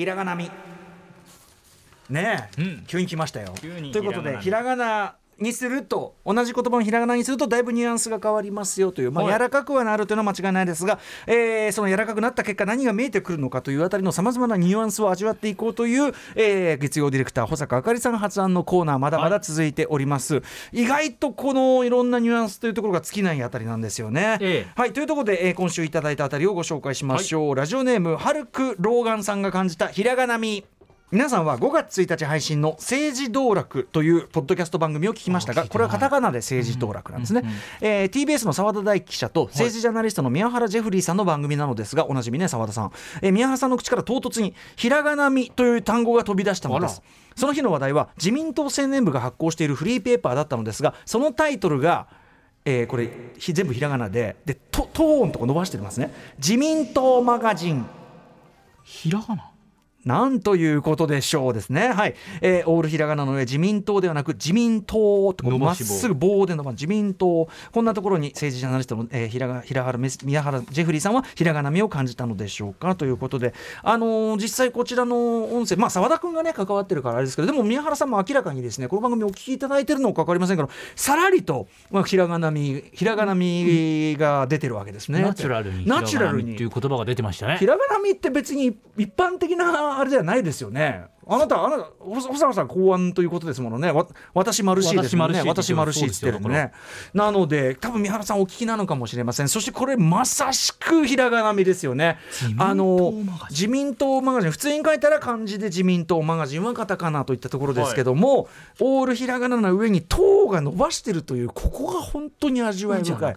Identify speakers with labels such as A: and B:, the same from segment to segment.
A: ひらがなみ。ねえ、
B: うん。
A: 急に来ましたよ。ということでひ
B: ひ
A: らがなにすると同じ言葉をひらがなにするとだいぶニュアンスが変わりますよという、まあ、
B: はい。
A: 柔らかくはなるというのは間違いないですが、えーその柔らかくなった結果何が見えてくるのかというあたりのさまざまなニュアンスを味わっていこうという、えー月曜ディレクター保坂あかりさん発案のコーナーまだまだ続いております、意外とこのいろんなニュアンスというところが尽きないあたりなんですよね。
B: ええ。
A: はいというところで、えー今週いただいたあたりをご紹介しましょう、ラジオネームハルク・ローガンさんが感じたひらがなみ皆さんは5月1日配信の政治道楽というポッドキャスト番組を聞きましたがこれはカタカナで政治道楽なんですね、えー TBS の澤田大記者と政治ジャーナリストの宮原ジェフリーさんの番組なのですがおなじみね澤田さん、えー宮原さんの口から唐突にひらがなみという単語が飛び出したのです。その日の話題は自民党青年部が発行しているフリーペーパーだったのですがそのタイトルがえーこれひ全部ひらがなででトトーンとか伸ばしてますね。自民党マガジン。
B: ひらがな？
A: なんということでしょうですね。はい。えーオールひらがなの上、自民党ではなく、自民党ってこうまっすぐ棒で伸ばす自民党。こんなところに政治ジャーナリストの、えー、平が平原宮原ジェフリーさんはひらがなみを感じたのでしょうか？ということで、あのー実際こちらの音声、まあ澤田君がね関わってるからあれですけど、でも宮原さんも明らかにですね、この番組お聞きいただいてるのか分かりませんけど、さらりと、まあ、ひらがなみ、ひらがなみが出てるわけですね。
B: ナチュラルに
A: ナチュラルに
B: ひらがなみっていう言葉が出てましたね
A: ひらがなみって別に一般的なあれじゃないですよね。あなた、あなた、細細川さん考案ということですものね。わ私マルシーですもんね。私
B: 私マ
A: マルシーっ
B: てて
A: 言ってるね。なので、多分三原さんお聞きなのかもしれません。そしてこれまさしくひらがなみですよね。あの自民党マガジン、普通に書いたら漢字で自民党マガジンはカタカナといったところですけども、オールひらがなの上に党が伸ばしてるという、ここが本当に味わい深い。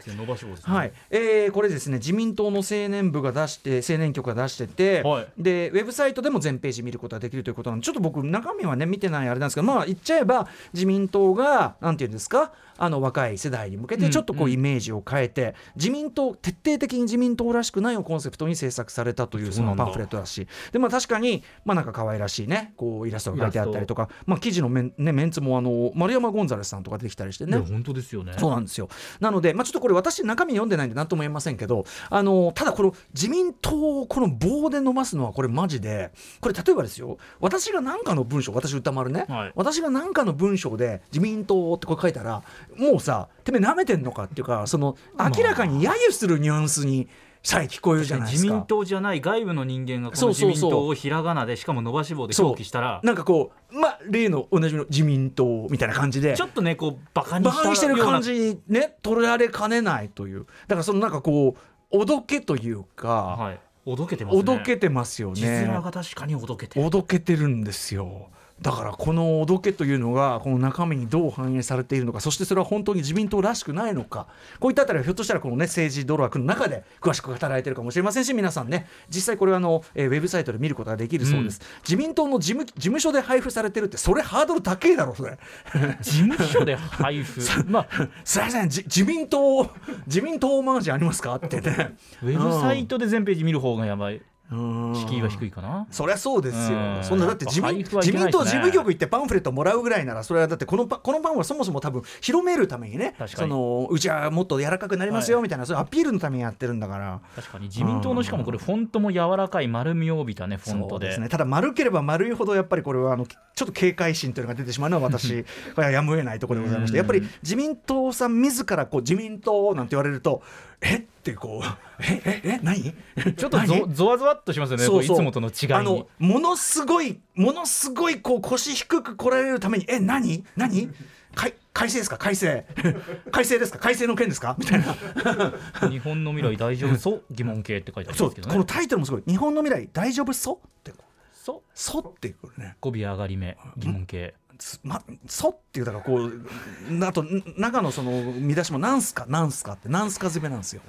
A: はいえーこれですね自民党の青年部が出して青年局が出してて、
B: はい
A: でウェブサイトでも全ページ見ることができるということなのでちょっと僕中身はね見てないあれなんですけどまあ言っちゃえば自民党がなんていうんですかあの若い世代に向けてちょっとこうイメージを変えて、自民党徹底的に自民党らしくないをコンセプトに制作されたというそのパンフレットだし。でまあ確かにまあなんか可愛らしいねこうイラストが書いてあったりとか。まあ記事のメン,、ね、メンツもあの丸山ゴンザレスさんとか出てきたりしてね。
B: 本当ですよね。
A: そうなんですよ。なので、まあ、ちょっとこれ、私、中身読んでないんで、なんとも言えませんけど、あのただ、この自民党をこの棒で伸ばすのは、これ、マジで、これ、例えばですよ、私が何かの文章、私、歌丸ね、
B: はい。
A: 私が何かの文章で、自民党ってこれ書いたら、もうさ、てめえ、なめてんのかっていうか、その明らかに揶揄するニュアンスにさえ聞こえるじゃないですか。
B: 自民党じゃない外部の人間がこの自民党をひらがなでしかも伸ばし棒で表記したら。
A: なんかこう、まあ、例のおなじみの自民党みたいな感じで
B: ちょっとねこうバカにし
A: てる感じね取られかねないという。だからそのなんかこうおどけというか、
B: はいおどけてますね。
A: おどけてますよ
B: 字
A: ね
B: 面が確かにおどけてる。
A: おどけてるんですよだからこのおどけというのがこの中身にどう反映されているのかそしてそれは本当に自民党らしくないのかこういったあたりはひょっとしたらこのね政治ドラクの中で詳しく語られてるかもしれませんし皆さんね実際これはあの、えーウェブサイトで見ることができるそうです、自民党の事務事務所で配布されてるってそれハードル高いだろそれ。
B: 事務所で配布？まあ
A: すいませんじ自民党自民党マガジンありますか？ってね。
B: ウェブサイトで全ページ見る方がやばい。
A: うん
B: 敷居は低いかな？
A: そりゃそうですよ。
B: う。ん。
A: そんなだって自民自民党事務局行ってパンフレットもらうぐらいならそれはだってこのパこのパンはそもそも多分広めるためにねそのうちはもっと柔らかくなりますよ
B: はい
A: みたいな、そういうアピールのためにやってるんだから。
B: 確かに自民党のしかもこれフォントも柔らかい丸みを帯びたねフォントで。
A: そうですね、ただ丸ければ丸いほどやっぱりこれはあのちょっと警戒心というのが出てしまうのは私これはやむを得ないところでございましてやっぱり自民党さん自らこう自民党なんて言われるとえ？ってこうえ？え？え？何？
B: ちょっと
A: 何？
B: ゾゾワゾワっとしますよね。
A: そうそう。
B: いつもとの違いに。
A: あのものすごいものすごいこう腰低く来られるためにえ何？何？改改正ですか？改正。改正ですか？改正の件ですか？みたいな。
B: 日本の未来大丈夫そう？疑問形って書いてあり
A: そう
B: ますけどね。
A: このタイトルもすごい「日本の未来大丈夫そう?」って。
B: そう「
A: そう」っていうね。
B: 語尾上がり目。疑問形。
A: つま、そうっていうだからこうあとん中のその見出しも「なんすか？なんすか」って「なんすか詰めなんですよ。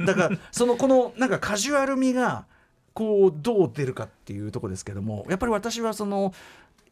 A: だからそのこのなんかカジュアル味がこうどう出るかっていうとこですけどもやっぱり私はその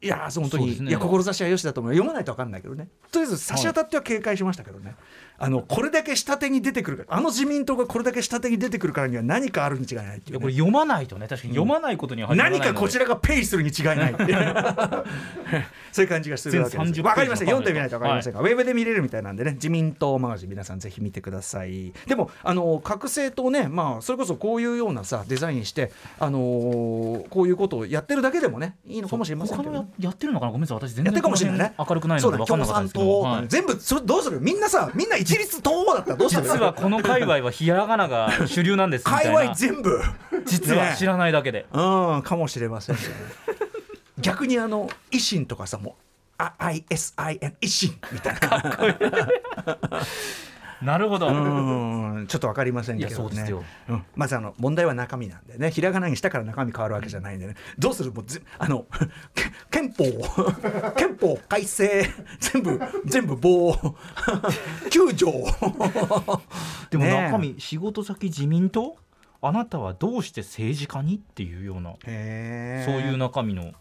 A: いやーそう本当に、
B: ね。
A: いや志はよしだと思う。読まないと分かんないけどね。とりあえず差し当たっては警戒しましたけどね、あのこれだけ下手に出てくるあの自民党がこれだけ下手に出てくるからには何かあるに違いないっていうね、
B: いやこれ読まないとね確かに読まないことには
A: 何かこちらがペイするに違いない。そういう感じがするわけです。
B: 全30
A: わかりません
B: ページの
A: 読んでみないとわかりませんが、ウェブで見れるみたいなんでね自民党マガジン皆さんぜひ見てください。でもあの各政党ねまあそれこそこういうようなさデザインしてあのーこういうことをやってるだけでもねいいのかもしれませんけど
B: 他のややってるのかな？ごめんなさい。私全然
A: やってるかもしれないね。
B: 明るくないので分かんなかったですけど、
A: 党、
B: はい。
A: 全部それどうする？みんなさみんな一律党だったらどうする？
B: 実はこの界隈はひらがなが主流なんですみた
A: 界
B: いな。
A: 隈全部。ね
B: 実は知らないだけで、
A: うんかもしれませんけど逆にあの維新とかさもうあ ISIN 維新みたいな
B: なるほど、
A: うんちょっとわかりませんけどね。
B: う
A: ん、まずあの問題は中身なんでね。ひらがなにしたから中身変わるわけじゃないんでね。どうする？もうぜあのけ 憲法 憲法改正全部全部棒9条
B: でも中身、仕事先自民党？あなたはどうして政治家に？っていうような。
A: へ
B: そういう中身の、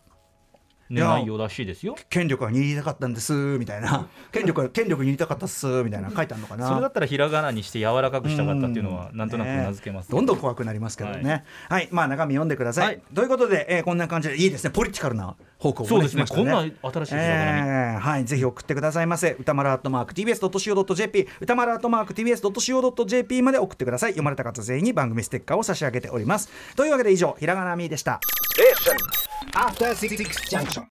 B: 内容らしいですよ。
A: 権力が握りたかったんですみたいな。権力が権力握りたかったっすみたいな書いてあるのかな。
B: それだったらひらがなにして柔らかくしたかったっていうのはなんとなくうなずけます、
A: ねど。んどん怖くなりますけどね。はい、まあ中身読んでください、
B: はい。
A: ということで、えーこんな感じでいいですね。ポリティカルな方向
B: そうですね。
A: 来ました
B: こんな新しい
A: えーはい、ぜひ送ってくださいませ。歌丸アットマーク TBS.CO.JP、歌丸アットマーク TBS.CO.JP まで送ってください。読まれた方全員に番組ステッカーを差し上げております。というわけで以上、ひらがなみーでした。
C: After Six Junction.